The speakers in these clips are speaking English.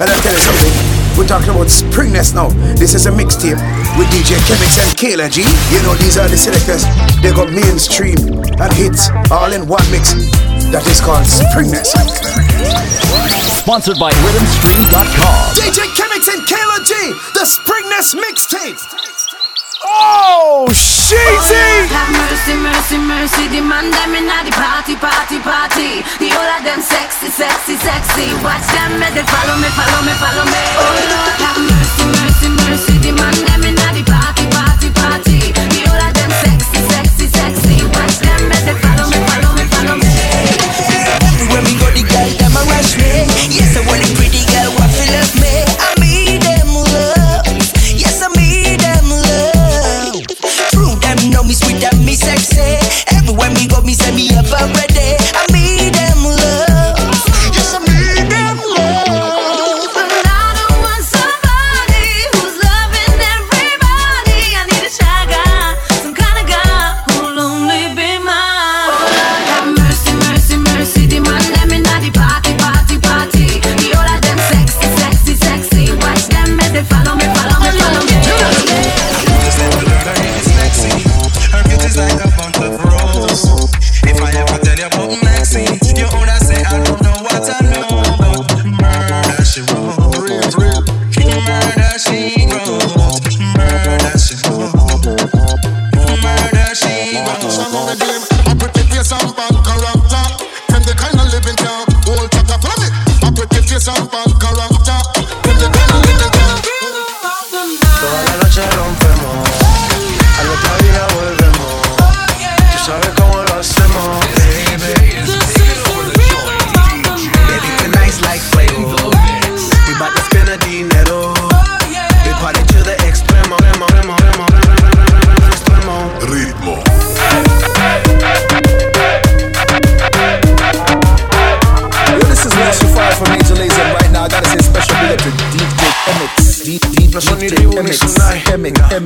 And I'll you something. We're talking about Springness now. This is a mixtape with DJ Chemix and Kayla G. You know, these are the selectors. They got mainstream and hits all in one mix. That is called Springness. Sponsored by RhythmStream.com. DJ Chemix and Kayla G. The Springness Mixtape. Oh, cheesy! Have mercy, mercy, mercy, demand them in the party, party, party. The all of them sexy, sexy, sexy. Watch them as they follow me, follow me, follow me. Oh Lord, have mercy, mercy, mercy, demand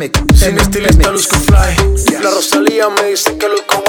me. Sin estilista luzco fly. La Rosalía me dice que luzco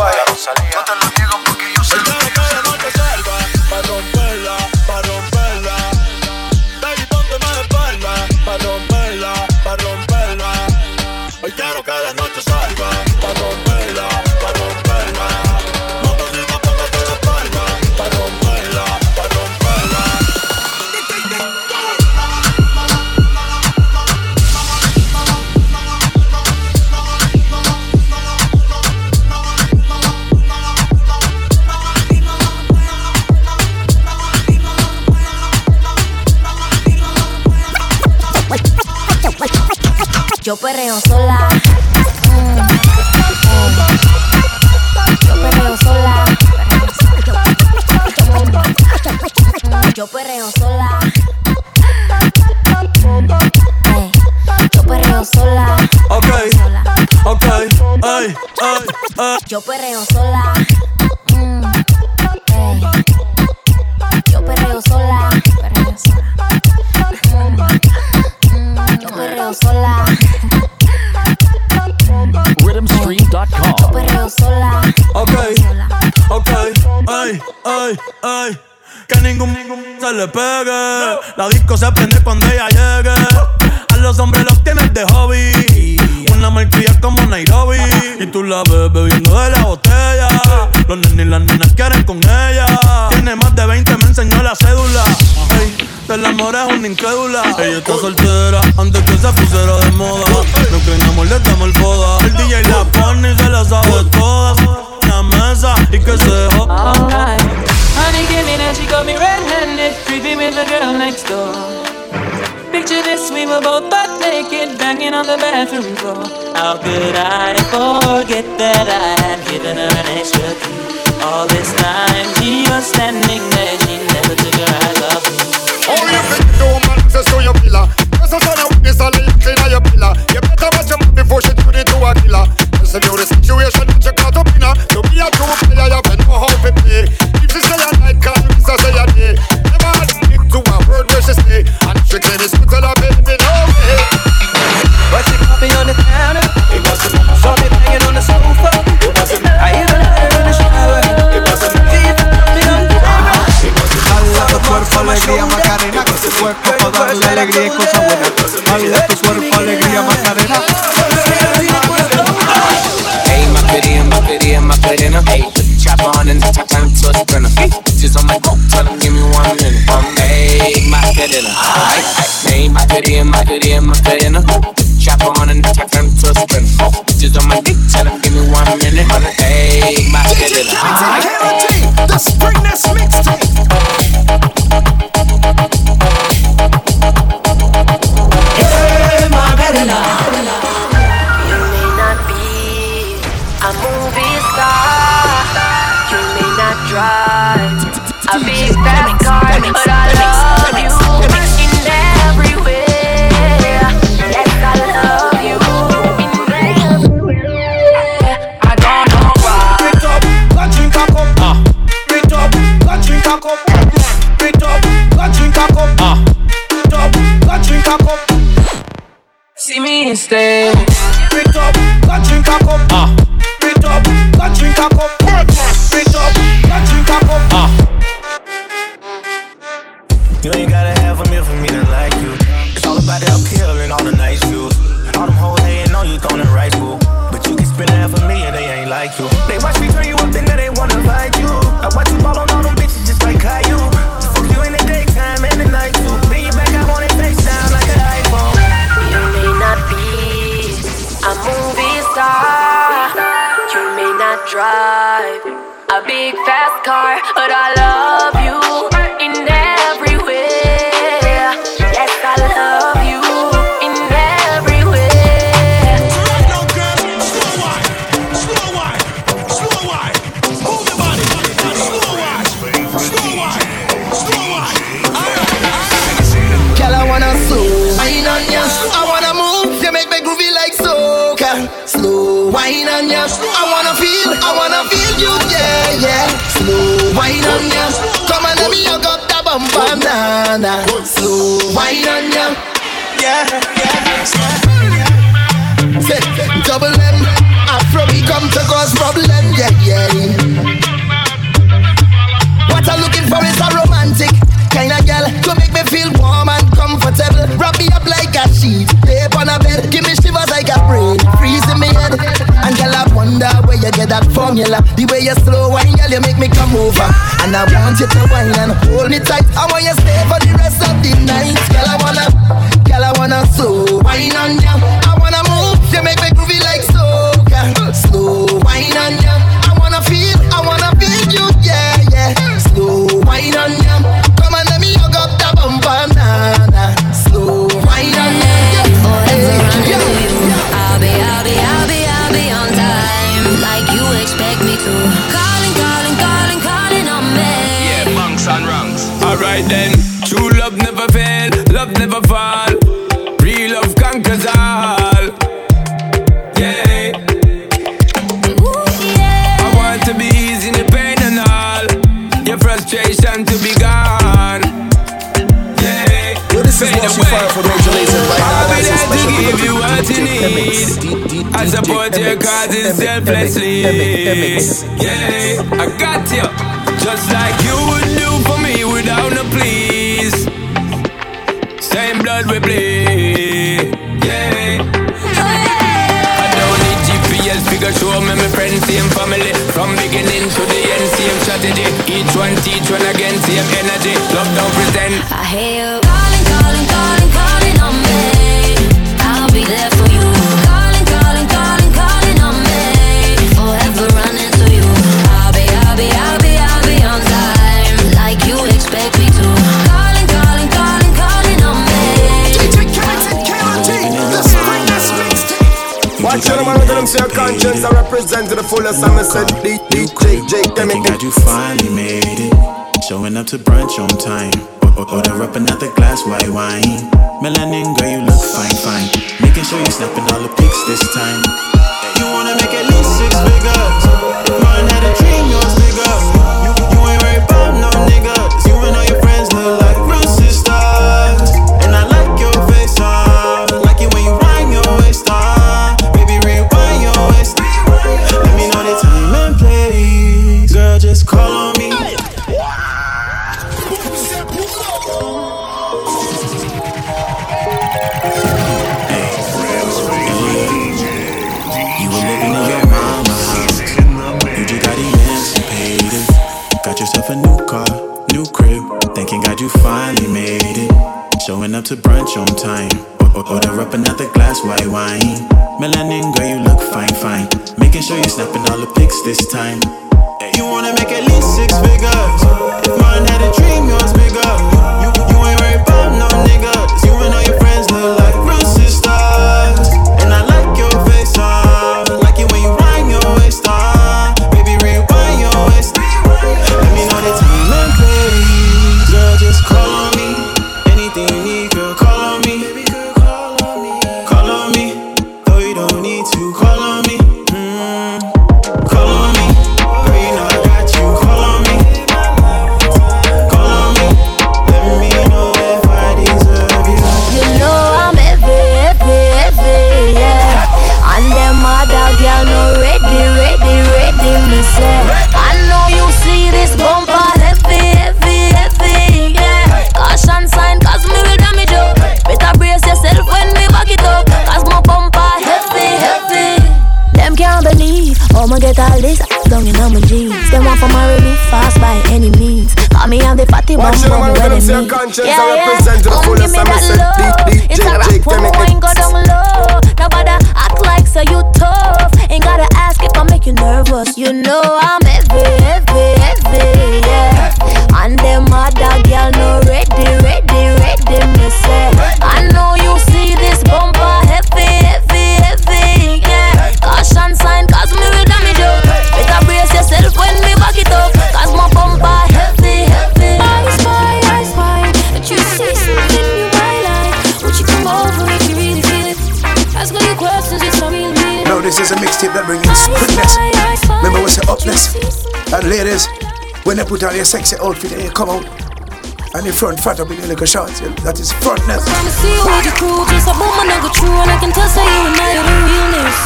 all night. Honey came in and she got me red-handed, creeping with the girl next door. Picture this, we were both butt naked, banging on the bathroom floor. How could I forget that I had given her an extra key? All this time she was standing there, she never took her eyes off me. Oh, you think you man, so you killer? La alegría y cosas buenas. Dale tu cuerpo alegría, Macarena. Hey, Macarena, Macarena, Macarena. Hey, put the chopper on and top time to a sprinter. Hey, just on my coat, tell him give me one minute. Um, hey, Macarena. Hey, Macarena, Macarena, Macarena. Put the chopper on and top time to a sprinter. Just on my dick, tell him give me one minute. Hey, Macarena. The Springness Mixtape. Instead. Get up, go drink a cup. Ah. Get up, go drink a cup. Get up, go drink a cup. Ah. You ain't gotta have a meal for me to like you. It's all about the uphill and all the nice views. All them hoes hating on you, throwing the right boo. But you can spend half a million, they ain't like you. They watch me turn you up, then they wanna fight you. I watch you fall on car, but I love nah. Slow wine on ya. Yeah, yeah. Say, double M. Afro we come to cause problem, yeah, yeah. That formula. The way you slow wine, girl, you make me come over. And I want you to wine and hold me tight. I want you stay for the rest of the night. Girl, I wanna, girl, I wanna slow wine on ya. I wanna move, you make me cause MX, selflessly. Yeah, I got you. Just like you would do for me without no please. Same blood we bleed. Yeah. I don't need GPS figure show me my friends, same family. From beginning to the end, same strategy. Each one teach one again, same energy. Love don't pretend. I hear Mixtape. Watch out, them see conscience. I represent to the fullest. I'm a said DJ J. Thinking that you finally made it. Showing up to brunch on time. Or- or- Order up another glass white wine. Melanin girl, you look fine, fine. Making sure you snapping all the pics this time. You wanna make at least six figures. Mine had a dream, yours bigger. on time. Order up another glass white wine. Melanin girl, you look fine, fine. Making sure you're snapping all the pics this time. You wanna make at least six. tar din sexiga outfit, eh, din kommer ut. And in front, fat up in your little shorts. That is frontness. I'm to see you with. Just a woman I go true. And I can tell say you and I are realness.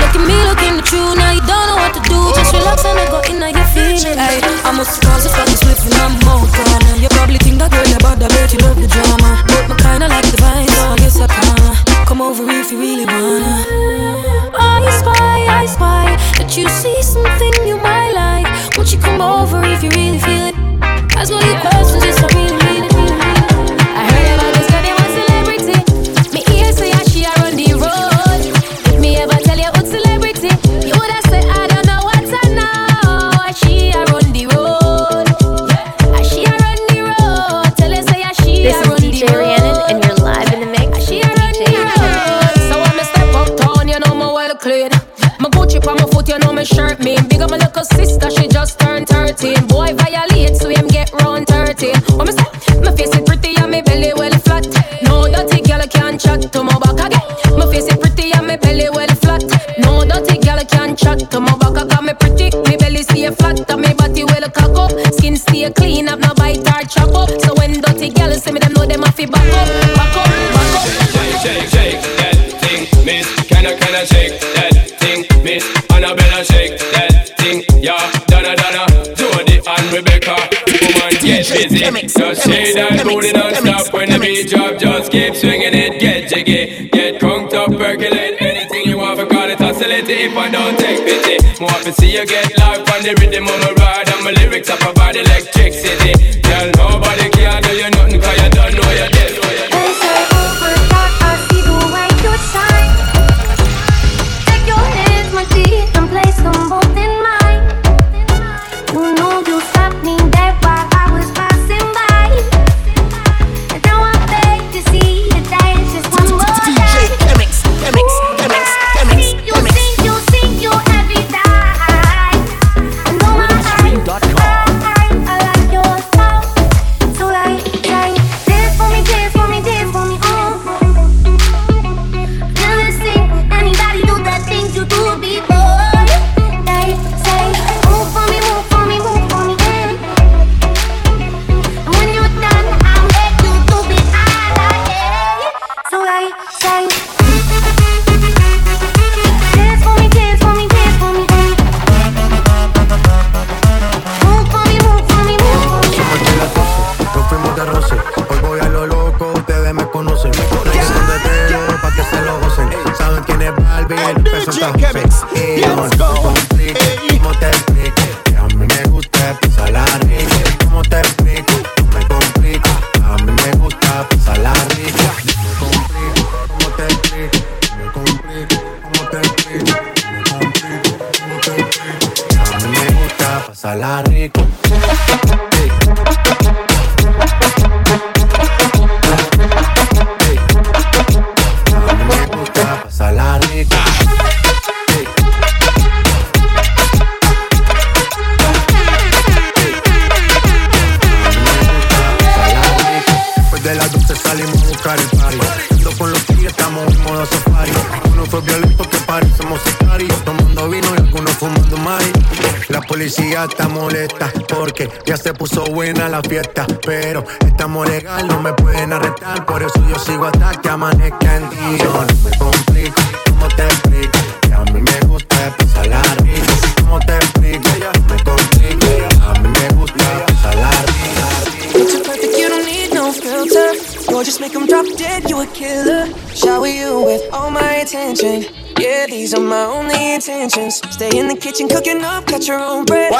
Look me looking at you. Now you don't know what to do. Just relax and I go in now you're feeling. I'm a surprise if I was living. I'm. You probably think that girl about the bet you love the drama. But my kinda like the vines. So I guess I can Come over if you really wanna. Oh, I spy, I spy that you see something if you really feel it. Cause know you busy. Just say that booty non-stop when the beat drop. Just keep swinging it, get jiggy, get crunked up, percolate anything you want. Forgot it, oscillate it if I don't take pity. More to see you get live on the rhythm on my ride, and my lyrics up about electricity. Tell nobody can do you know.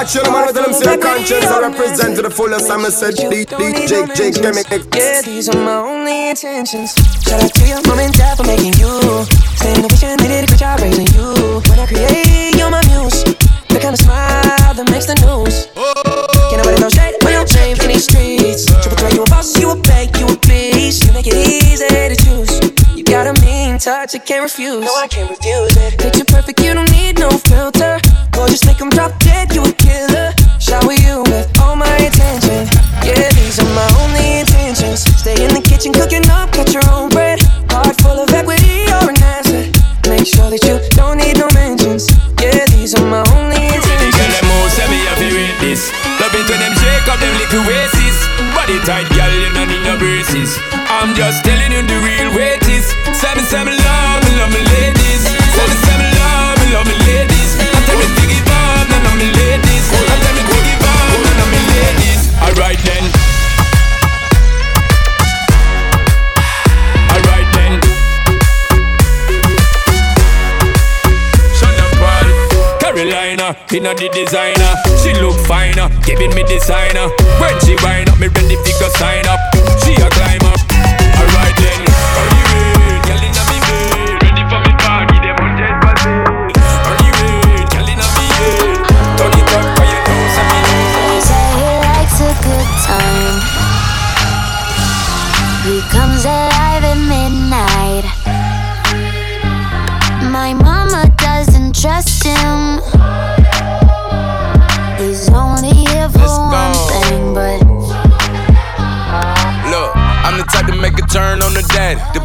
Watch your man, tell them say conscience. I represent to the fullest. I'm a said DJ Jake Chemic. Yeah, these are my only intentions. Shout out to your mom and dad for making you. Staying the vision, they did a good job raising you. When I create, you're my muse. The kind of smile that makes the news. Can't nobody throw shade on your name in these streets. Triple threat, you a boss, you a bank, you a beast. You make it easy to choose. You got a mean touch, I can't refuse. No, I can't refuse it. Picture perfect, you don't need just telling you the real weight is. Say me, say me love me, love me ladies. Say me, say me love me, love me ladies. I tell me to give up, none of me ladies. I tell me to give up, none of me ladies. Alright then. Alright then. Carolina, inna the designer. She look finer, giving me designer. When she wind up, me ready to sign up. She a climb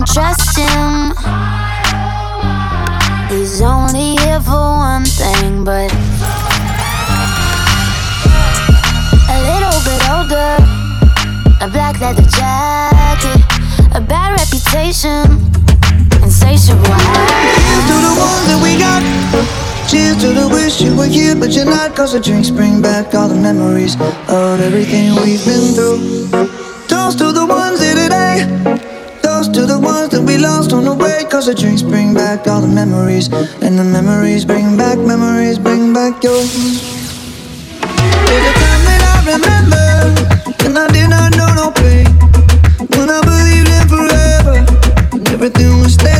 Doesn't trust him. He's only here for one thing, but a little bit older. A black leather jacket, a bad reputation, insatiable. Cheers to the ones that we got. Cheers to the wish you were here, but you're not. Cause the drinks bring back all the memories of everything we've been through. We lost on the way. Cause the drinks bring back all the memories. And the memories bring back, memories bring back yours. There's a time that I remember. When I did not know no pain. When I believed in forever. And everything would stay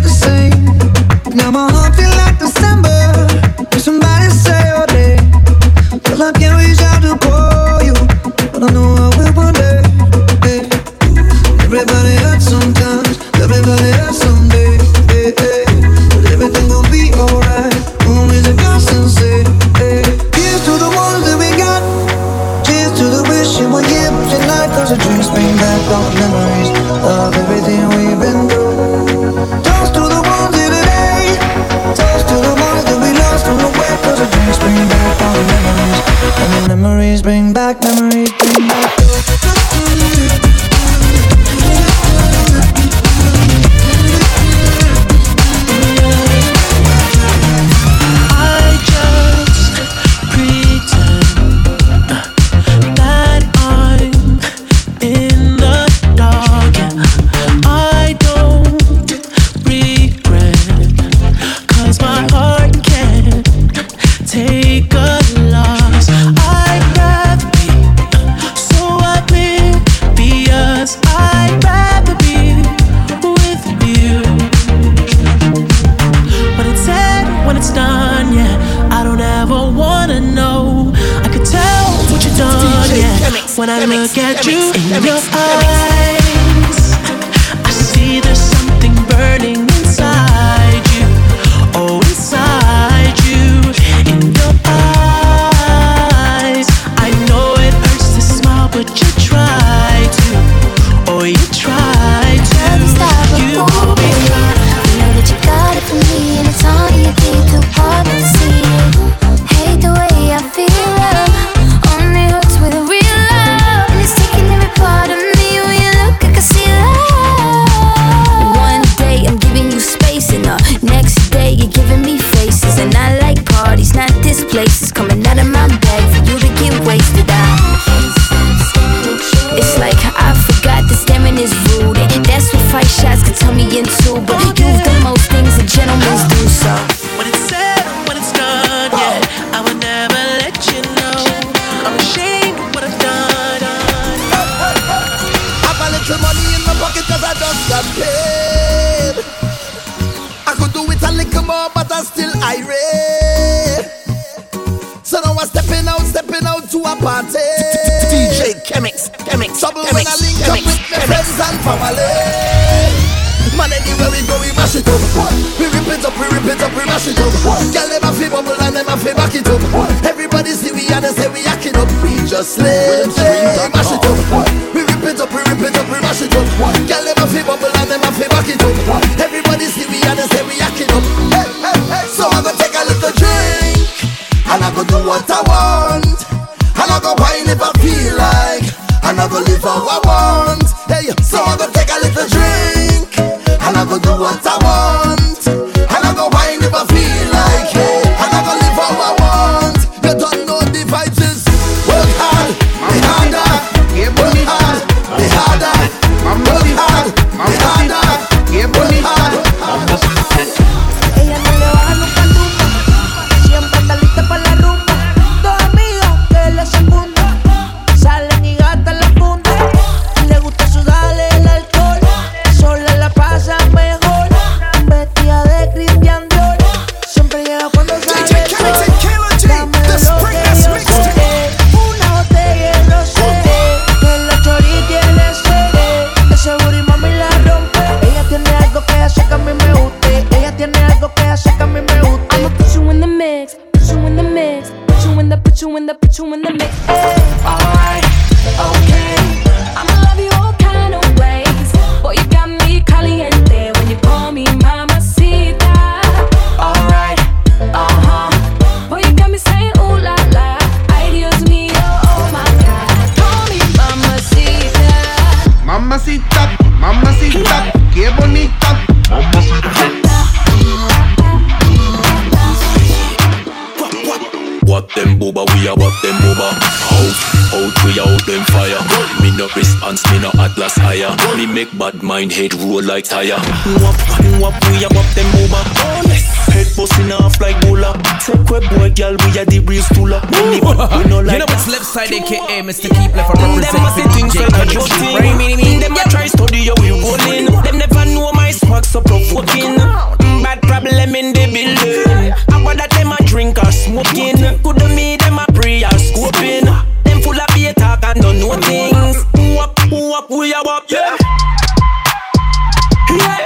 whatever I want. Hey, so the Nine head roll like tire. Wap, wap, we a wap them over. Head busting off like bowler. Take web boy, girl, we a the real stula. We no like You know what's left side, aka Mr. Keep left representing the DJ. Them a try study how we rolling. Them never know my spark so provoking. Mm, bad problem in the building. I wonder them a drink or smoking. Could me them a pray or scoping. Them full of beer talk and don't know things. Wap, wap, we a wap, yeah. Yeah.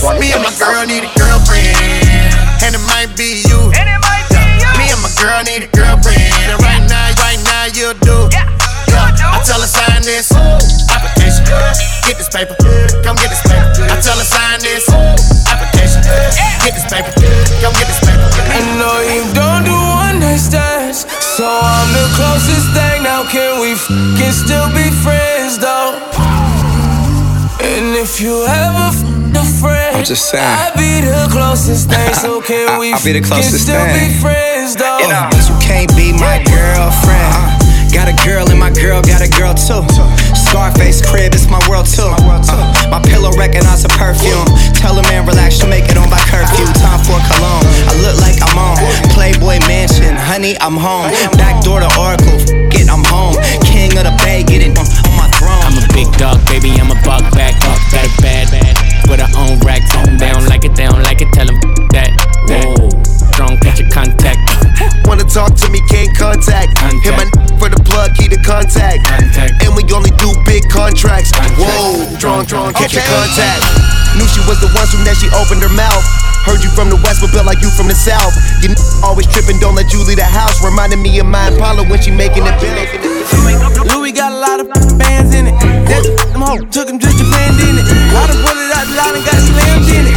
Me and my girl need a girlfriend. And it might be you. Me and my girl need a girlfriend. And right now, right now, you'll do. Yeah. I tell her sign this application. Get this paper. Come get this paper. I tell her sign this application. Get this paper. Come get this paper. I know you don't do one night stands, so I'm the closest thing. Now can we can still be friends though? And if you ever f I'm just saying. I'll be the closest thing. So can we I'll be the can closest still thing. be friends though? You know, but you can't be my girlfriend. Uh, got a girl and my girl got a girl too. Scarface crib, it's my world too. Uh, my pillow recognize a perfume. Tell a man relax, she'll make it on by curfew. Time for cologne. I look like I'm on Playboy Mansion. Honey, I'm home. Back door to Oracle. Get, I'm home. King of the Bay, get it on, on my throne. I'm a big dog, baby, I'm a buck back. Got it bad, bad. With her own rack, phone down, like it down, like it, tell him that. Whoa, strong picture contact. Wanna talk to me, can't contact. Hit my n- for the plug, key to contact. contact. And we only do big contracts. Whoa, strong, strong, catch your contact. Knew she was the one soon as she opened her mouth. Heard you from the west, but built like you from the south. You n- always tripping, don't let you leave the house. Reminding me of my Impala when she making it big. Louis got a lot of bands in it. That them hoes took him to Japan, didn't it? Water pulled it out the line and got slammed in it.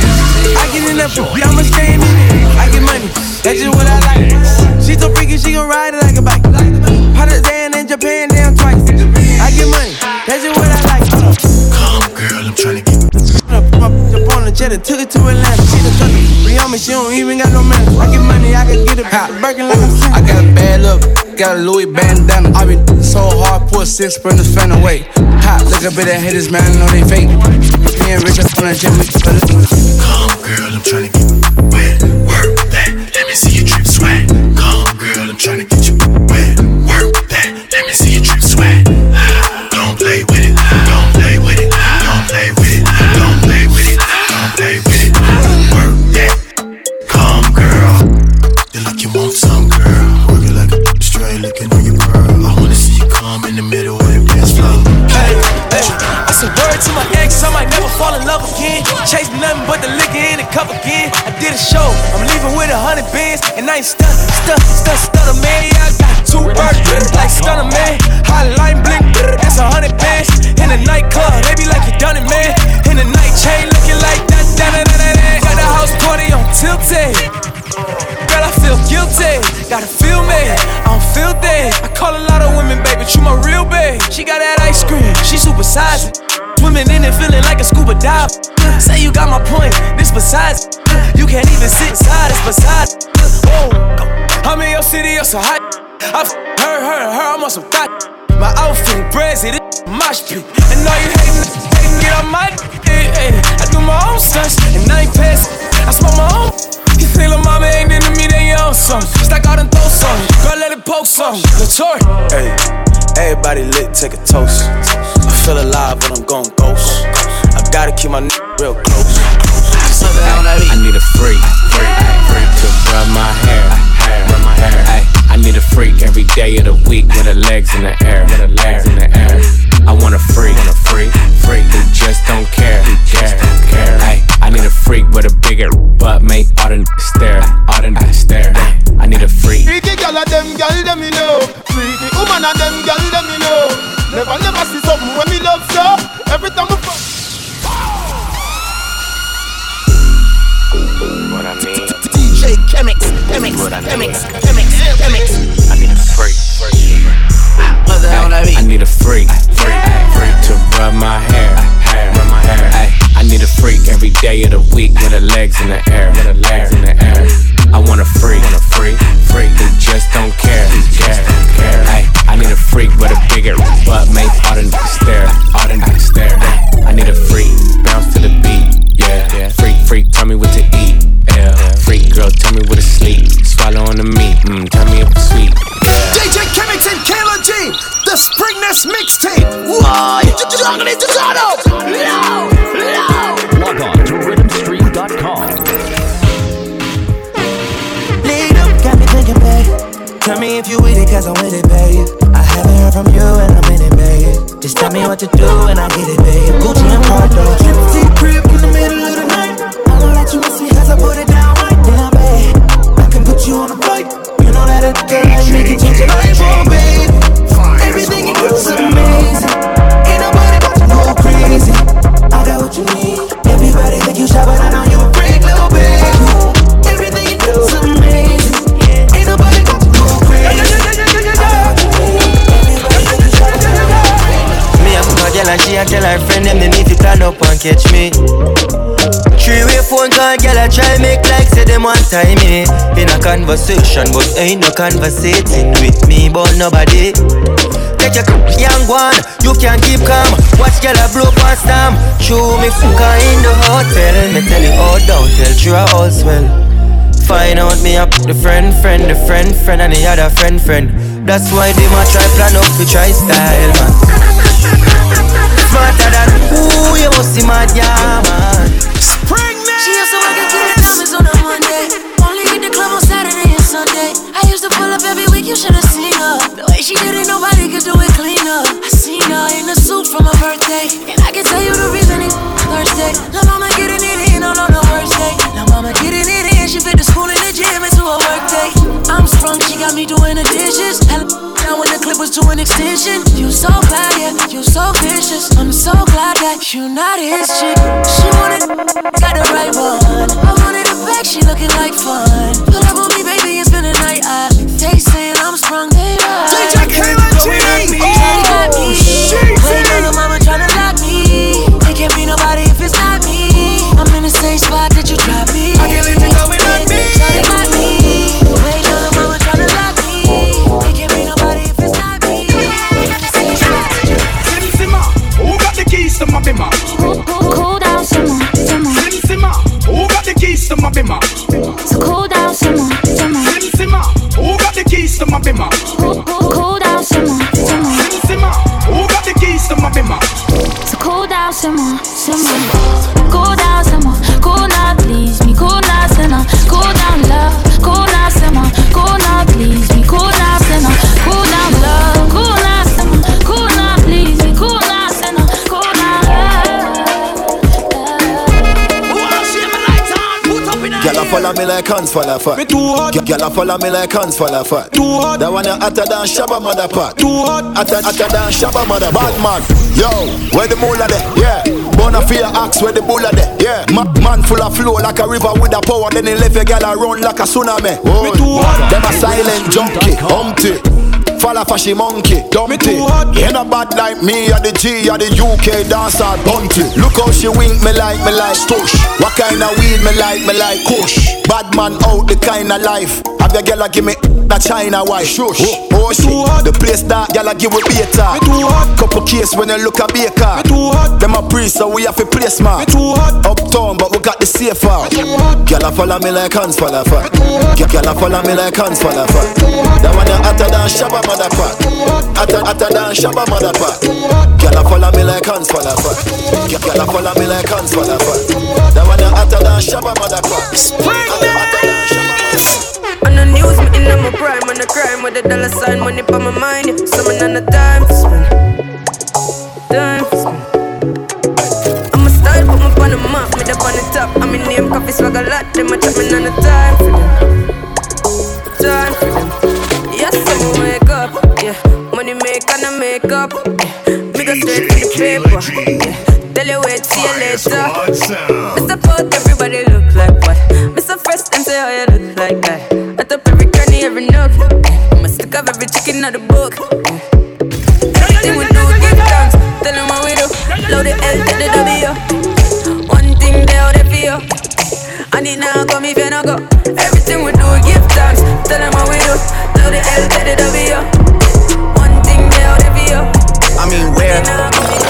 I get in that food, I'ma stand in it. I get money, that's just what I like. She so freaky, she gon' ride it like a bike. Pot it down in Japan, down twice. I get money, that's just what I like. Calm, girl, I'm trying to get. Up, up, up on the jet and took it to Atlanta. She the country, free on she don't even got no manners. I get money, I can get it, the Birkin like a I got a bad look, got a Louis bandana. I been so hard, put six sprinters fan away. Hot, look up at that haters, man, I know they fake. Me and Rich up on that jet, we Calm, girl, I'm trying to get besides. You can't even sit inside. It's beside. Oh, Whoa. I'm in your city, you're so hot. I've heard, heard, heard. I'm on some thought. My outfit, brazy, this mosh pit. And all you hating, hating, get on my. Hey, eh. I do my own stunts, and I ain't passing. I smoke my own. You feel like mama ain't into me, then you own some. Like I done throw some. Girl, let it poke some. Latour. Hey, everybody lit, take a toast. I feel alive when I'm going ghost. I gotta keep my n- real close. I need a freak, freak, freak to rub my hair, rub my hair. Ay, I need a freak every day of the week with her legs in the air, with her legs in the air. I want a freak, want a freak, freak who just don't care, who just don't care. Ay, I need a freak with a bigger butt, make all the niggas stare, all the niggas stare. I need a freak. Freaky gal of them gal them me know Freaky woman of them gal them me know Never never see something when me love so Every time we fuck I need a freak. I need a freak, freak, freak to rub my hair, hair, rub my hair. I need a freak every day of the week with her legs in the air, with her legs in the air. I want a freak, want a freak, freak who just don't care, care, care. Ay, I need a freak with a bigger butt, make all the niggas stare, all the niggas stare. I need a freak, bounce to the beat, yeah. Freak, freak, tell me what to eat, girl, tell me what to sleep, swallow on the meat, mm, tell me if it's sweet. DJ Chemix and Kayla G, the Springness mixtape. Why? Jungle is the turn up. Low, low. Log on to rhythmstream.com. Lead up, got me thinking, babe. Tell me if you with it, cause I'm with it, babe. I haven't heard from you and I'm in it, babe. Just tell me what to do and I get it, babe. Gucci and Prada. Trip to the crib in the middle of the night. I'ma let you see as I put it and she a tell her friend them they need to turn up and catch me. Three way phone call, girl I try make like say them one time me in a conversation, but ain't no conversating with me, but nobody. Take your young one, you can keep calm. Watch girl I blow past them. Show me fucker in the hotel. Me tell you oh, all down, tell you all swell. Find out me up the friend, friend, the friend, friend, and the other friend, friend. That's why they might try plan up to try style, man. Smarter than who you must see mad, yeah. She used to work at Killer Diamonds on a Monday. Only hit the club on Saturday and Sunday. I used to pull up every week, you should have seen her. The way she did it, nobody could do it cleaner. I seen her in a suit for my birthday. And I can tell you the reason it's Thursday. La mama getting it in on, on the worst day. La mama getting I'm she got me doing the dishes. Hella down when the clip was to an extension. You so bad, yeah, you so vicious. I'm so glad that you not his chick. She wanted, got the right one. I wanted a back, she looking like fun. Pull up on me, baby, and spend the night. I, they saying I'm sprung, they right. DJ Kayla G. Shawty got me. Oh, Wait, little mama tryna lock me. It can't be nobody if it's not me. I'm in the same spot that you dropped to my bimmer? So cool down, simmer, simmer. Sim Simma, who got the keys to my bimmer? Cool down, simmer, simmer. Sim Simma, who got the keys to my bimmer? So cool down, simmer, simmer. Me like hands full of fat. Me too hot. Girl, I follow me like hands full of fat. Too hot. That one you hotter than Shabba mother pot. Too hot. Hotter, hotter than Shabba mother. Bad man. Yo, where the moolah there? Yeah. Bona fear axe where the bulla there? Yeah. Ma- man full of flow like a river with a power. Then he left a girl a run like a tsunami. Oh, me too hot. Them a silent junkie. Humpty. Follow fashy monkey, dumpty. Ain't a bad like me, or the G, or the UK dancer, bunty. Look how she wink me like, me like stush. What kind of weed me like, me like kush. Bad man out the kind of life. Have your girl give me a China wife. Shush. Oh, oh shit. The place that girl give we beta. A couple case when you look a baker. Me too hot. Them a priest, so we have a place man. Me too hot. Uptown, but we got the safe out. Girl a follow me like hands full of fat. Girl a follow me like hands full of fat. That one you hotter than Shabba mother. Hotter, hotter than Shabba mother pot. Girl a follow me like hands full of fat. Girl a follow me like hands full of fat. That one you hotter than Shabba mother pot. News, me in my prime, on the crime with the dollar sign, money for my mind. Yeah. Summon on the time to spend. Time to spend. I'm a style, put me on the map, me up on the top. I'm in name, coffee swag a lot, them a chat me on the time for them. Time for them. Yes, I'm wake up, yeah. Money make and I make up, yeah. Me go straight to the paper, yeah. Tell you wait, see you later. Mr. Fuck, everybody look like what? Mr. Fresh, them say how you look like that. I top every cranny, every nook. I'ma stick up every chicken out the book. Everything we do, give thanks. Tell them what we do. Load the L to the W. One thing they out there for you. And it now come if you not go. Everything we do, give thanks. Tell them what we do. Load the L to the W. One thing they out there for you. I mean, where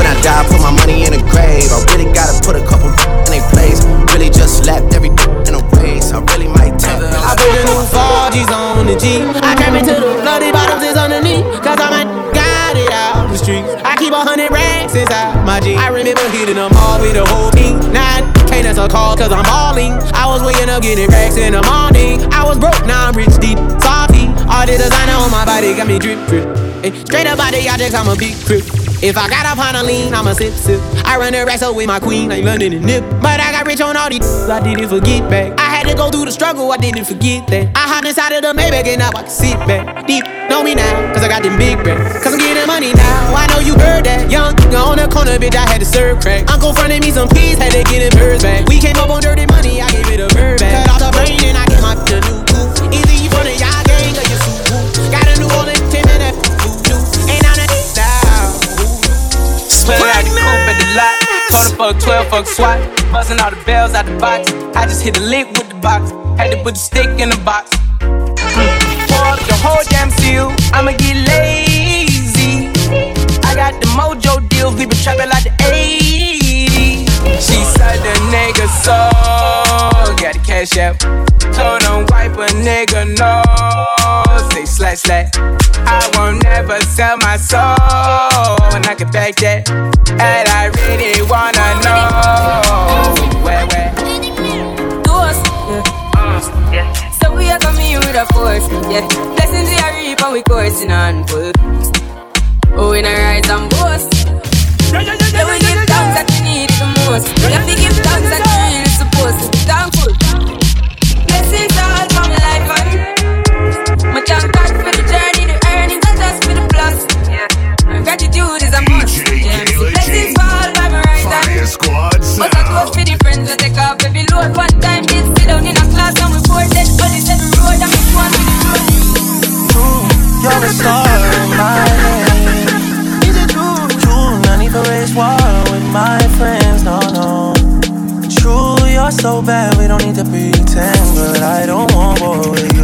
When I die, I put my money in the grave. I really gotta put a couple in their place. Really just slapped every in a race. I really might take I put the new 4G's on the G. I came into the bloody bottoms is underneath. Cause I'm a got it out the streets. I keep a hundred racks inside my jeans. I remember hitting them all with the whole team. Now can't answer calls cause I'm balling. I was waking up getting racks in the morning. I was broke, now I'm rich deep. Salty. All the designer on my body got me drip drip. Straight up out the objects, I'm a big crip. If I got up on a lean, I'ma sip sip. I run the racks with my queen, like London and Nip. But I got rich on all these, I didn't forget back. I had to go through the struggle, I didn't forget that. I hopped inside of the Maybach and now I can sit back. Deep, know me now, cause I got them big racks. Cause I'm getting money now, I know you heard that. Young, on the corner, bitch, I had to serve crack. Uncle fronted me some peas, had to get them birds back. We came up on dirty money, I gave it a bird back. Cut off the brain and I get my new Call fuck 12, fuck SWAT. Busting all the bells out the box. I just hit the lick with the box. Had to put the stick in the box. Pour the whole damn seal. I'ma get lazy. I got the mojo deals. We been trapping like the 80s. She said the nigga so. Got the cash out. Told him wipe a nigga no. Say slash slash. I won't never sell my soul. And I can back that. And I really wanna know. Where, where? Ghost, yeah. Uh, yeah. So we are coming with a force, yeah. Blessings we are reap and we coursing on full. Oh, in a rise and boast. Yeah, yeah, yeah, yeah. Yeah, we give thanks that we need it the most. We have to give thanks that right hand. But I close to the friends we take off every load. One time did sit down in a class and we bored dead on the seven road and we one with the road. You're a star in my name. Is it true? True, no need to raise war with my friends, no, no. True, you're so bad, we don't need to pretend. But I don't want war with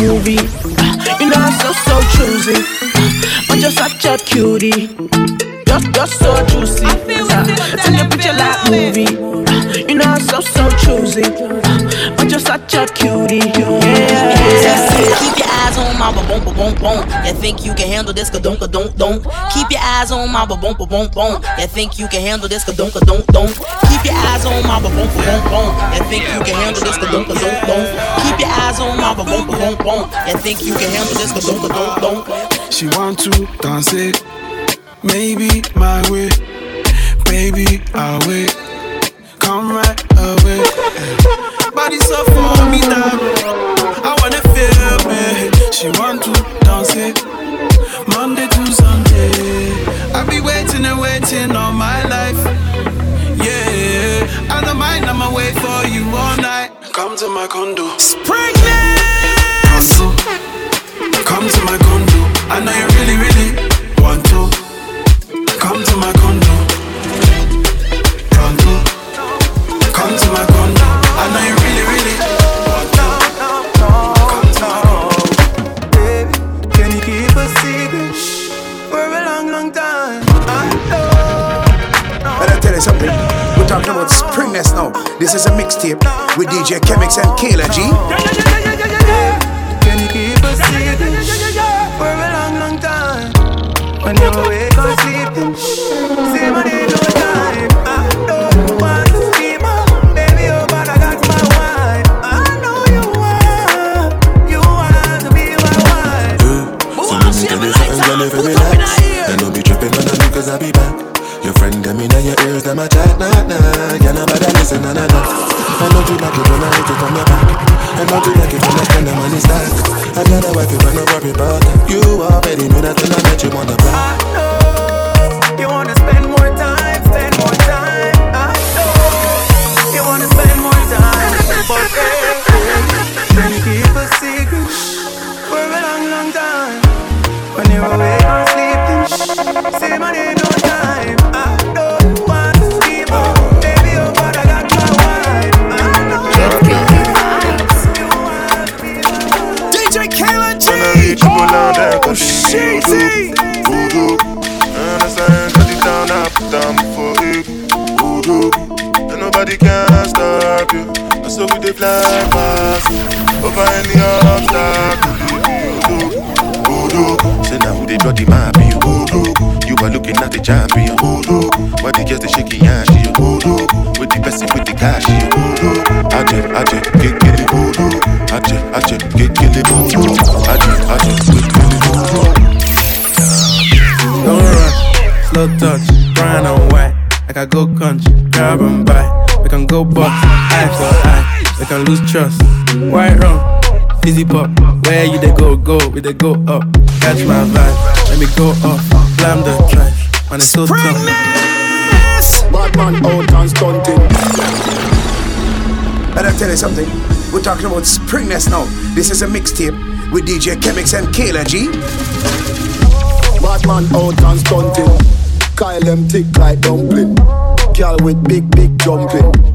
movie. You know I'm so so choosy. But you're such a cutie. You're, you're so juicy. Take a picture like movie. You know I'm so so choosy. But you're such a cutie. My ba boom ba boom boom. You think you can handle this? Ka don't ka don't don't. Keep your eyes on my ba boom ba boom boom. You think you can handle this? Ka don't ka don't don't. Keep your eyes on my ba boom ba boom boom. You think you can handle this? Ka don't ka don't don't. Keep your eyes on my ba boom ba boom boom. You think you can handle this? Ka don't ka don't don't. She want to dance it, maybe my way. Baby, I'll wait. Come right away. Body so for me now. I wanna feel me. She want to dance it. Monday to Sunday. I be waiting and waiting all my life. Yeah, I don't mind, I'ma wait for you all night. Come to my condo. Springness! Come to my condo. I know you really, really want to. Come to my condo. Can lose trust. White rum, fizzy pop. Where you they go, go, we they go up. Catch my vibe, let me go up. Blam the trash, man, it's so tough. Bad man out and stunting. And I tell you something, we're talking about Springness now. This is a mixtape with DJ Chemix and Kayla G. Bad man out and stunting. Kyle them thick like dumpling. Girl with big, big jumping.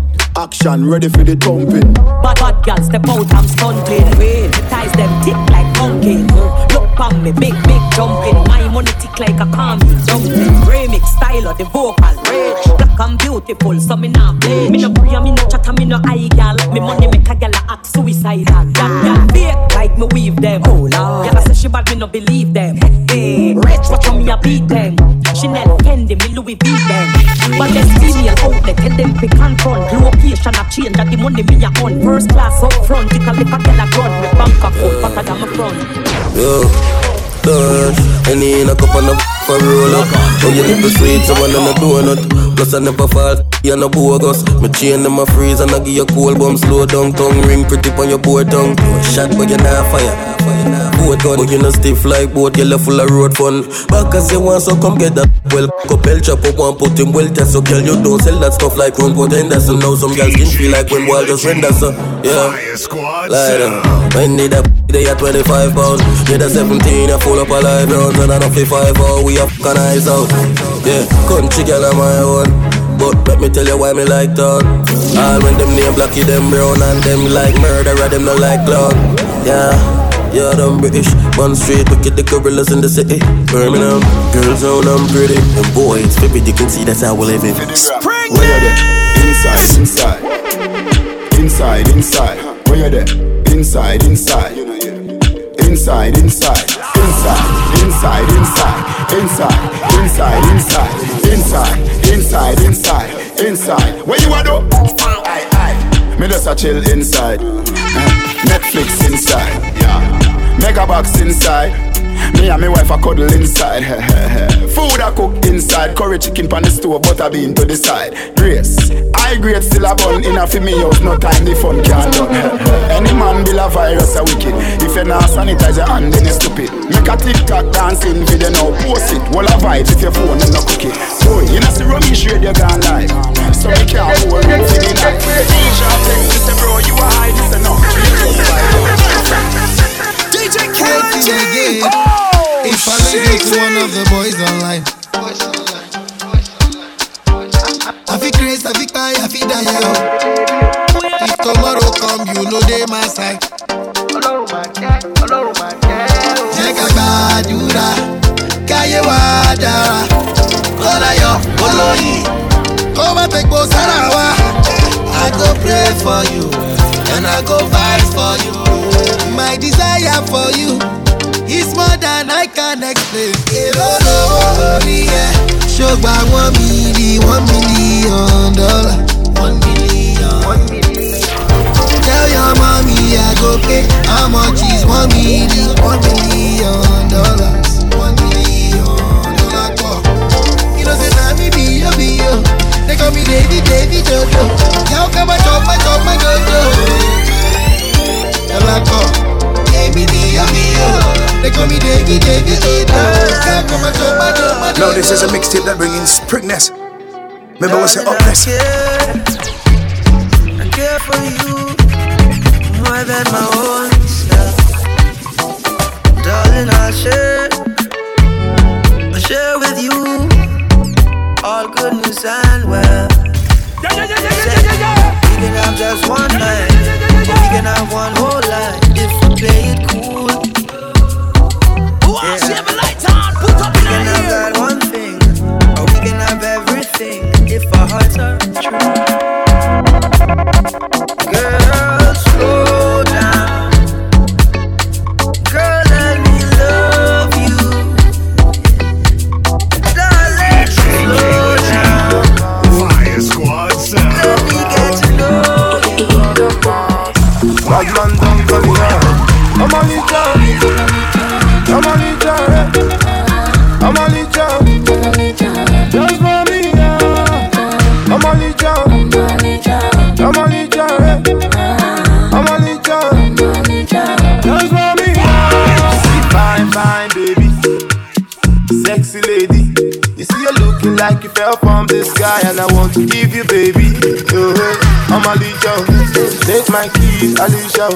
Action ready for the thumping. Bad bad girl step out, I'm stunting. Wait, the ties them tick like. Mm, Look pon me, big big jumping. My money tick like a common dumpling. Remix style of the vocal rage. Black and beautiful, so me not play. Me no pray, me no chatter, me no eye gal. Me money make a gal act suicidal. Gal gal fake like me weave them. Oh lord, gal say she bad, me no believe them. Hey, rich watch me a beat them. Chanel, Fendi, me Louis V them. But there's female outlet, tell them pick and front. Location a change, and the money me a on. First class up front, it a lick a gal a run. Me bank account fatter than my front. Yo, dance. Any in a cup and a for roll up. Oh, you nipple sweet, so one on a donut. Plus I never fall, you're no bogus. Me chain them a freeze and I give you cold bomb. Slow down, tongue ring pretty on your board tongue. Shot but you not fire. Boat gun, but you no stiff like boat. You full of road fun. Back as you want, so come get that. Well, couple chop up one, put him well test. So girl, you don't sell that stuff like run pot Henderson. Now some girls can feel like when wall just render so. Yeah, like that. Uh, when need a they at 25 pounds. Need a 17, I full up a live rounds and I don't feel five out. We have fucking eyes out. Yeah, country girl on my own. But let me tell you why me like that. All when them name blacky, them brown and them like murderer, them not like clown. Yeah. Yeah, them British, one straight, wicked the gorillas in the city. Birmingham, girls own I'm pretty. And boy, it's 50, you can see that's how we live it. Where you? Inside, inside. Inside, inside. Where you there? Inside, inside. Inside, inside. Inside, inside, inside. Inside, inside, inside. Inside, inside, inside. Inside. Where you are do? Aye, aye. Me just a chill inside. Netflix inside. Yeah. Mega box inside. Me and my wife a cuddle inside. Food I cook inside. Curry chicken pan the stove, butter bean to the side. Grace, I grade still a bun in a fi me house. No time the fun can't done. Any man be a virus a wicked. If you not sanitize your hand, then you stupid. Make a TikTok dancing video now, post it. Wall a vibes if your phone is not cookie. Boy, you know see rummy shade you gone live. So we can't hold it for the night. You say bro, you a hide, you say no. DJ K If I link you to one of the boys online. I feel crazy, I feel cry, I feel die. If tomorrow come, you know they my side. Jẹ́ ká gbàdúrà káyé wá dára Kọ́lá yọ olóyin kó má fẹ́gbó sára wa I go pray for you and I go fight for you My desire for you is more than I can explain orí ẹ̀ ṣògbà one million one million dollar one million Tell your mommy I go pay how much is one million one million dollars one million dollar. They call me Davy Davy Jojo. Y'all come and chop my chop my Jojo. Dollar pọ̀. No, this is a mixtape that brings in prickness. Remember what's your upness? I care for you more than my own self. Darling, I'll share, I'll share with you all good news and well. Yeah, yeah, yeah, yeah, yeah, yeah, yeah. We can have just one night, we can have one Keys, Alicia.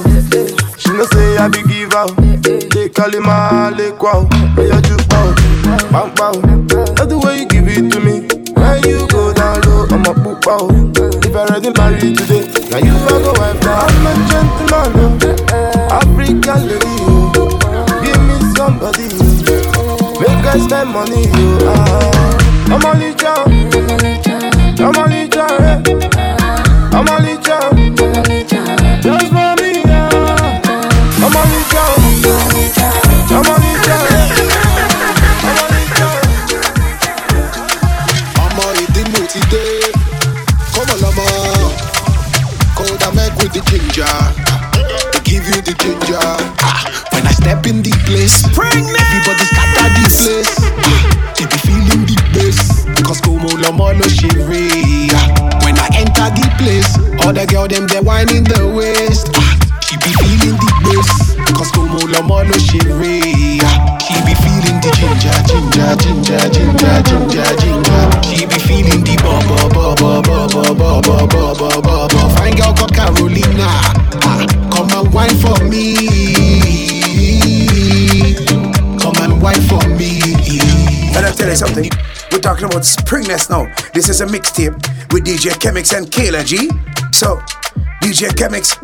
She no say I be give out. They call him a lake wow. Where you juke bow, bang bow. That's the way you give it to me. When you go down low, I'm a book bow. If I ready marry today, now you are go wife now. I'm a gentleman, oh. African lady, oh. Give me somebody, oh. Make I spend money, oh. Ah. Whining waist Ah, she be feeling the bass cause como lọ́mọ ló ṣe rè Ah, she be feeling the ginger ginger ginger ginger ginger ginger she be feeling the bo bo bo bo bo bo bo bo bo bo bo bo fine girl called Carolina ah, come and wine for me come and wine for me And I tell you something, we're talking about springness now. This is a mixtape with DJ Chemix and Kayla G. So, DJ Chemix,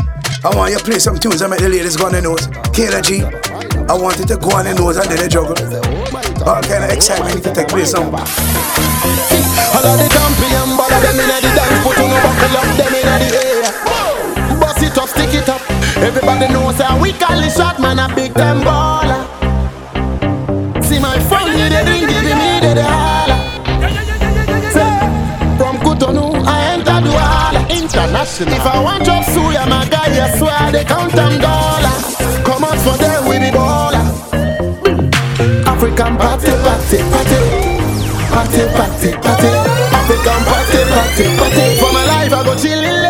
I want you to play some tunes. I make the ladies go on the nose. Kayla G, I want you to go on the nose and then they juggle. All kind of excitement to take place now. All of the champion, but of them inna the dance, put on a buckle up them inna the air. Bust it up, stick it up. Everybody knows how we call it shot man a big time baller. See my phone, you drink, give me International. If I want job, suya my guy, I swear they count them dollar. Come out for them, we be baller. African party, party, party. Party, party, party. African party, party, party. For my life, I go chillin'.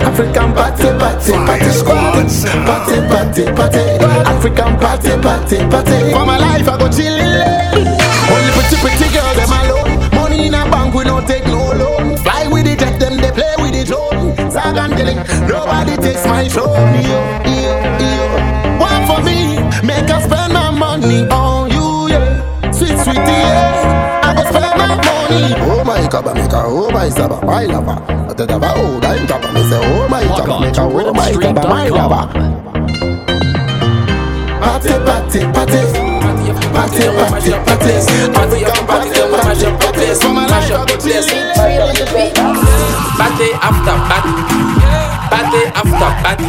African party, party, party squad. Party, party, party. African party, party, party. For my life, I go chillin'. Only pretty, pretty girl, them alone. Money in a bank, we don't take no loan. Fly with the jet, them drone. Zagan telling, nobody takes my throne. Yo, yo, yo. One for me, make us spend my money on you, yeah. Sweet, sweetie, yeah. I go spend my money. Oh my God, make a oh my saba, my lover. I tell you oh, I'm top. Me say oh my God, make a oh my saba, my lover. Party, party, party. Party, party, party. African party, party, party. So my life I go chillin'. Party after party. Party after party.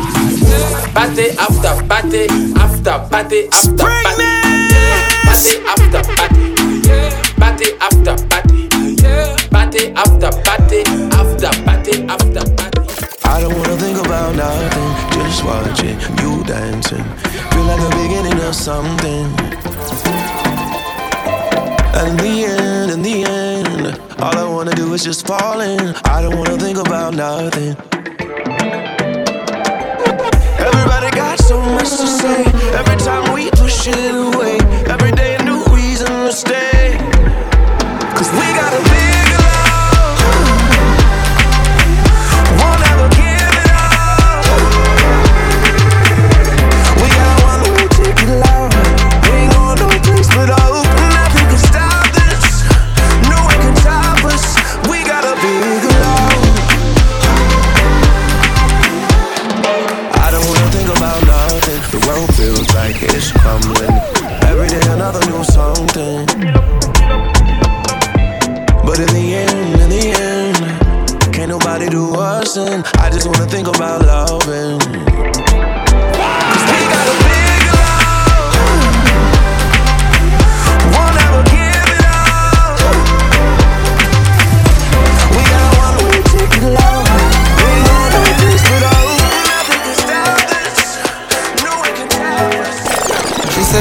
Party after party. After party after party. Party after party. Party after party. Party after party. After party after party. I don't wanna think about nothing, just watching you dancing. Feel like the beginning of something. Is just falling. I don't wanna think about nothing. Everybody got so much to say. Every time we push it away, every day a new reason to stay.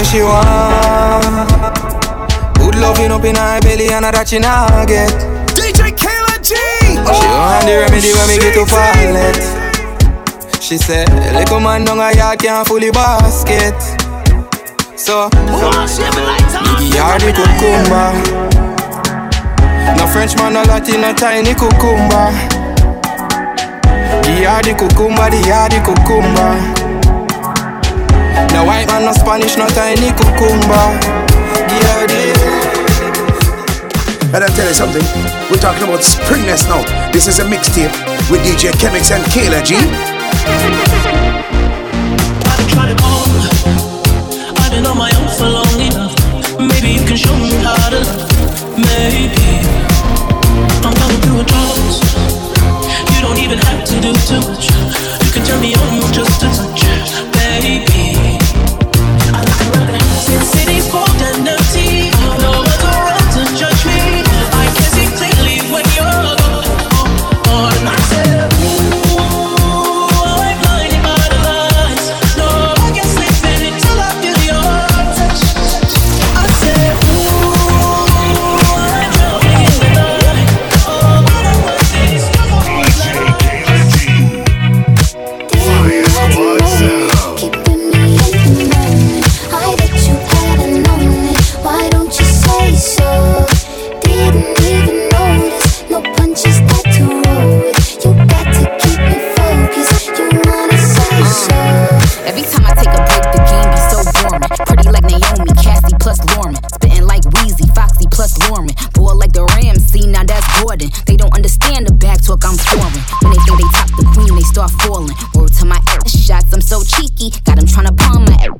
She want. Good loving up in her belly and that she not get DJ Kayla G. Oh, she want the oh, remedy when me get to pallet She said, little man down a yard can't fully basket. So, give her the cucumber. No French man, no Latin, no tiny cucumber. Give her the cucumber, the her the cucumber No white man, no Spanish, no tiny cucumber Give her And I tell you something, we're talking about springness now. This is a mixtape with DJ Chemix and Kayla G. I've been on my own for long enough. Maybe you can show me how to love. Maybe I'm going through a drought. You don't even have to do too much.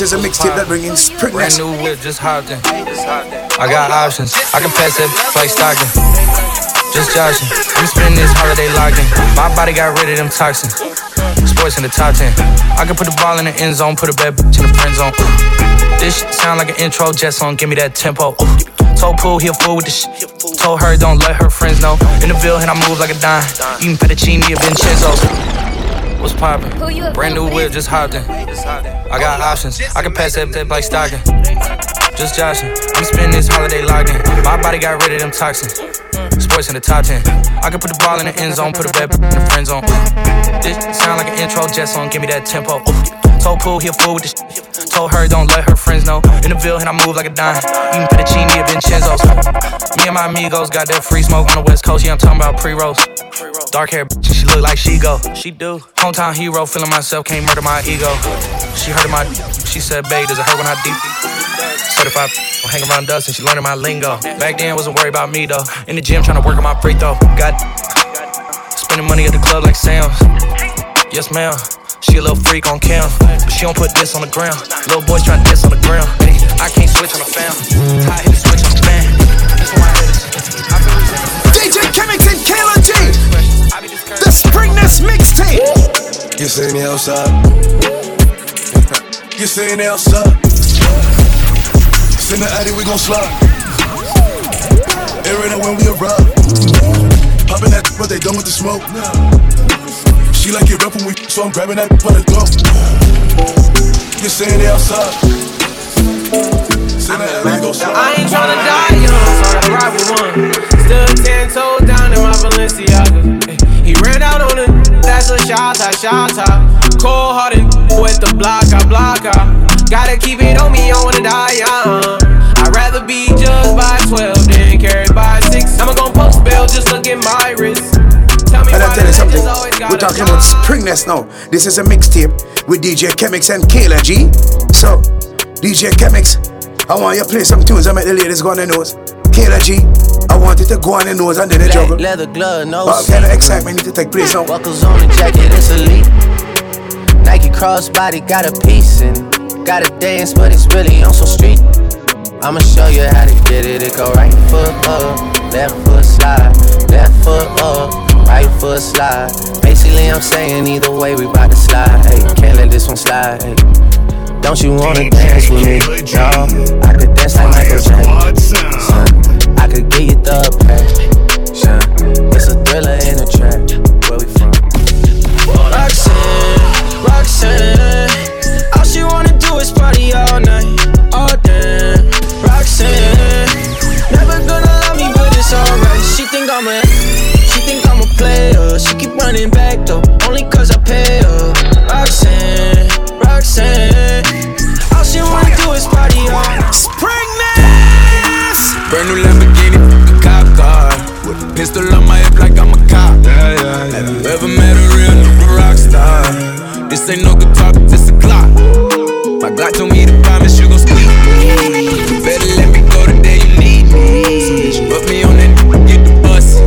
this is a mixtape that bring in Brand new whip, just hopped in. I got options. I can pass that like stocking. Just joshing. I'm spending this holiday locking. My body got rid of them toxins. Sports in the top 10. I can put the ball in the end zone, put a bad bitch in the friend zone. This shit sound like an intro jet song, give me that tempo. Told Pool he a fool with the shit. Told her don't let her friends know. In the Ville and I move like a dime. Eating fettuccine at Vincenzo's. What's poppin'? Brand new whip, just hopped in. I got options. I can pass that like stocking. Just joshing. I'm spending this holiday logging. My body got rid of them toxins. Sports in the top 10. I can put the ball in the end zone, put a bad in the friend zone. This sound like an intro jet song, give me that tempo. Told Pool he a fool with the shit. Told her don't let her friends know. In the Ville and I move like a dime. Eating fettuccine at Vincenzo's. Me and my amigos got that free smoke on the west coast. Yeah, I'm talking about pre-rolls. Dark hair, bitch, she look like she go. She do. Hometown hero, feeling myself, can't murder my ego. She heard of my, she said, babe, does it hurt when I deep? Certified, hang around us and she learning my lingo. Back then, wasn't worried about me though. In the gym, trying to work on my free throw. Got spending money at the club like Sam's. Yes, ma'am. She a little freak on cam, but she don't put this on the ground. Little boys try to diss on the ground. I can't switch on the fam. I hit the switch on the fan. That's why I The Springness mixtape. You seen the outside? you seen the outside? Send the Addy, we gon' slide. Airing it when we arrive. Popping that, but they done with the smoke. She like it rough when we, so I'm grabbing that by the throat. You saying they outside? Send the Addy, we gon' slide. I ain't tryna die young, so I ride with one. Stood ten toes down in my Balenciaga. He ran out on it, that's a shot, a shot, Cold hearted with the block, I block, I. Gotta keep it on me, I wanna die young. I'd rather be judged by 12 than carried by 6. I'ma gon' post bail, just look at my wrist. Tell me And I why tell you something, we're talking about Springness now. This is a mixtape with DJ Chemix and Kayla G. So, DJ Chemix, I want you to play some tunes and make the ladies go on the nose. Kayla G, I want you to go on the nose and then the juggle. leather glove, no All kind of excitement need to take place now. Buckles on the jacket, it's elite. Nike crossbody got a piece and gotta dance, but it's really on some street. I'ma show you how to get it. It go right foot up, left foot slide, left foot up, right foot slide. Basically, I'm saying either way we bout to slide. Hey, can't let this one slide. Hey. Don't you wanna dance with me? No, I could dance like Michael Jackson. Could give you the passion. It's a thriller in a track. Where we from? Roxanne, Roxanne. All she wanna do is party all night, all day. Roxanne, never gonna love me, but it's alright. She think I'm a, she think I'm a player. She keep running back though, only cause I pay her. Roxanne, Roxanne. All she wanna do is party all night. A pistol on my hip like I'm a cop. Yeah, yeah, Have you ever met a real nigga rock star? This ain't no guitar, this a clock. My Glock told me to promise you gon' me. You better let me go the day you need me. So bitch, put me on that get the bus.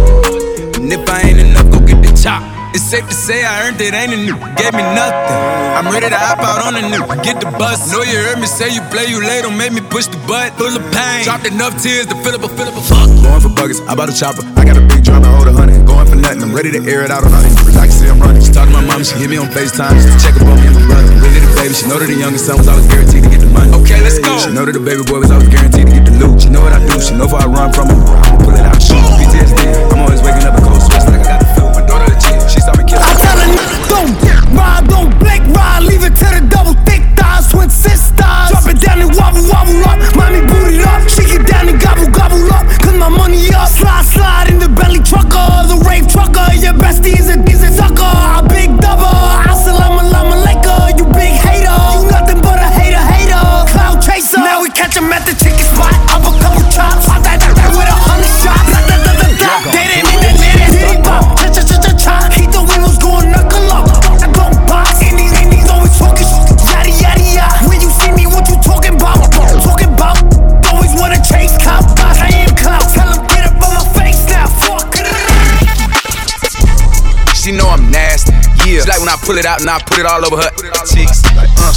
And if I ain't enough, go get the chop. It's safe to say I earned it, ain't a new, gave me nothing. I'm ready to hop out on the new, get the bus. Know you heard me say you play, you late, don't make me push the butt. Full of pain, dropped enough tears to fill up a, fill up a fuck. Going for buggers, I bought a chopper. I got a I hold a hundred. Going for nothing, I'm ready to air it out on niggas. I can see I'm running. She talked to my mom, she hit me on FaceTime to check up on me and my brother. Really the baby, she know that the youngest son was always guaranteed to get the money. Okay, let's go. She know that the baby boy was always guaranteed to get the loot. She know what I do, she know if I run from her, I'ma pull it out, shoot. PTSD, I'm always waking up in cold sweats like I got the flu. My daughter a G, she saw me kill I tell her, don't ride, don't blink, ride, leave it to the double thick thighs, twin sisters. Drop it down and wobble, wobble wobble. Mommy booted up. Mommy at Cause my money up. Slide, slide in the belly trucker, the rave trucker. Your bestie is a decent sucker. I big double. Like when I pull it out and I put it all over her cheeks. Like, uh,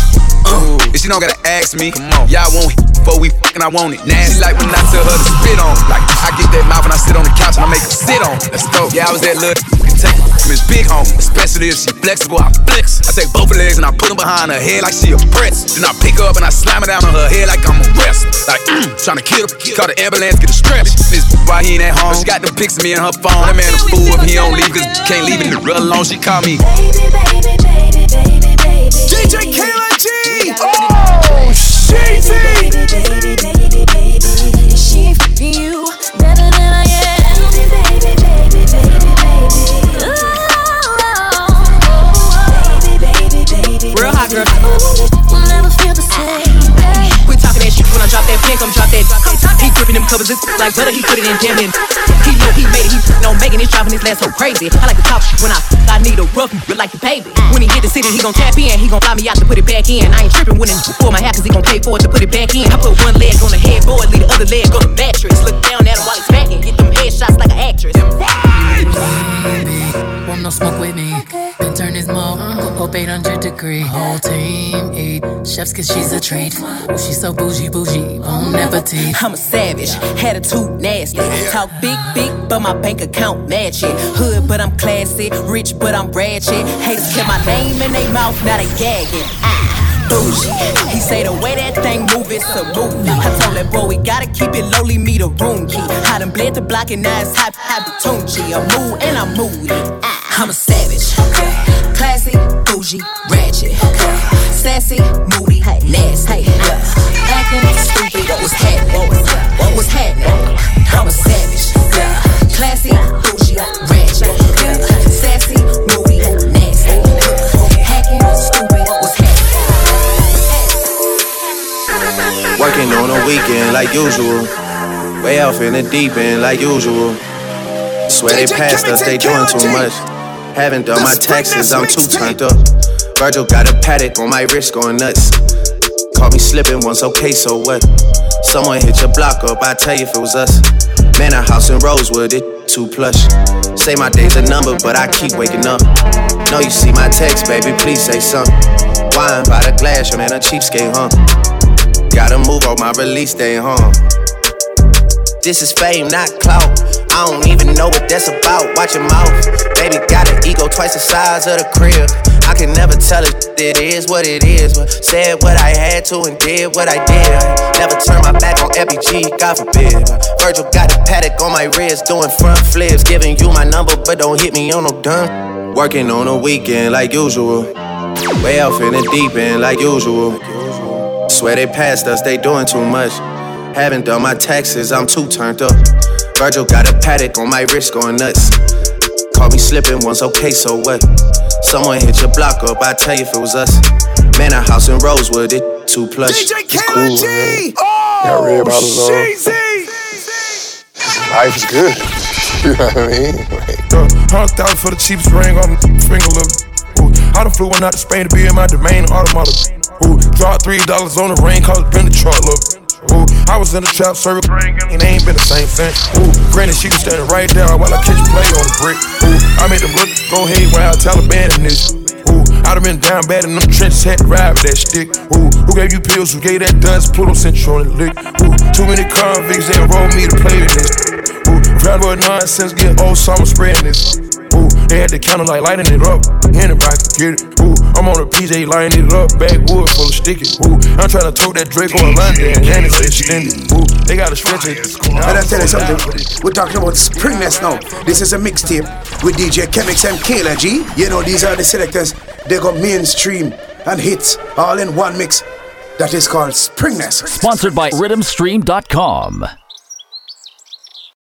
uh. And she don't gotta ask me. Come on. Y'all want it before we fucking I want it. Nasty like when I tell her to spit on. Like I get that mouth and I sit on the couch and I make her sit on. Let's go. Yeah, I was that little take from his big home. Especially if she flexible, I flex. I take both her legs and I put them behind her head like she a press. Then I pick her up and I slam it down on her head like I'm a wrestler. Like, mm, trying to kill her. Call the ambulance, get a stretch. This why he ain't at home. She got them pics of me in her phone. That man a fool if he don't leave, cause can't leave it real alone. She call me. Baby, baby, baby, baby, baby. DJ Kayla G. Oh, Sheezy. We'll never feel the same. Drop that pen, come drop that. He gripping them covers, it's like butter, he put it in jam in. He know he made it, he no making it, dropping his last so crazy. I like to talk when I I need a rough but like the baby. When he hit the city, he gon' tap in, he gon' fly me out to put it back in. I ain't tripping when it's for my hat, cause he gon' pay for it to put it back in. I put one leg on the headboard, leave the other leg on the mattress. Look down at him while he's backing, get them headshots like an actress. Baby, want no smoke with me. Then turn this mug up 800 degree. Whole team eat chefs cause she's a treat. Ooh, she's so bougie, bougie, I'm a savage, attitude nasty. Talk big, big, but my bank account match it. Hood, but I'm classy. Rich, but I'm ratchet. Haters kept my name in their mouth, now they gagging. Ah, bougie. He say the way that thing move, it's a movie. I told that boy we gotta keep it lowly, me the room key. I done bled the block and now it's hot, hot Tunchi. I'm mood and I'm moody. Ah, I'm a savage. Classy, bougie, ratchet. Sassy, moody, hey, nasty. Yeah. Acting stupid, what was happening? What was happening? I'm a savage. Yeah. Classy, bougie, ratchet. Yeah. Sassy, moody, nasty. Hacking, stupid, what was happening? Working on a weekend like usual. Way off in the deep end like usual. Swear they passed us, they doing too much. Haven't done my taxes, I'm too turned up. Virgil got a Patek on my wrist going nuts. Caught me slipping once, okay, so what? Someone hit your block up, I tell you if it was us. Man, a house in Rosewood, it too plush. Say my day's a number, but I keep waking up. Know you see my text, baby, please say something. Wine by the glass, your man a cheapskate, huh? Gotta move on my release day, huh? This is fame, not clout. I don't even know what that's about. Watch your mouth. Baby got an ego twice the size of the crib. I can never tell it, it is what it is. But said what I had to and did what I did. I never turn my back on FBG, God forbid. Virgil got a Patek on my wrist, doing front flips. Giving you my number, but don't hit me on no done. Working on a weekend like usual. Way off in the deep end like usual. Swear they passed us, they doing too much. Haven't done my taxes, I'm too turned up. Virgil got a Patek on my wrist going nuts. Caught me slipping once, okay, so what? Someone hit your block up, I tell you if it was us. Man, a house in Rosewood, it too plush. DJ It's cool, man. Got red bottles on. Life is good. You know what I mean? Hundred thousand for the cheapest ring on the finger, look. Ooh, I done flew one out to Spain to be in my domain automotive. Ooh, dropped three dollars on the ring, cause it been the truck, look. Ooh, I was in the trap serving and they ain't been the same since. Ooh, granted she was standing right there while I catch play on the brick. Ooh, I made them look go ahead while I Taliban in this. Ooh, I done been down bad in them trenches, had to ride with that stick. Ooh, who gave you pills? Who gave that dust? Pluto sent you on the lick. Ooh, too many convicts, they enrolled me to play with this. Ooh, valuable nonsense, get old summer spreading this. Ooh, they had the counter like lighting it up. Anybody can get it. Ooh, I'm on a PJ lighting it up. Backwood full of sticky. Ooh, I'm trying to tote that Draco in London and it's extended. Ooh, they got to stretch it. Let I tell you something. We're talking about Springness now. This is a mixtape with DJ Chemix and Kayla G. You know, these are the selectors. They got mainstream and hits all in one mix. That is called Springness. Sponsored by RhythmStream.com.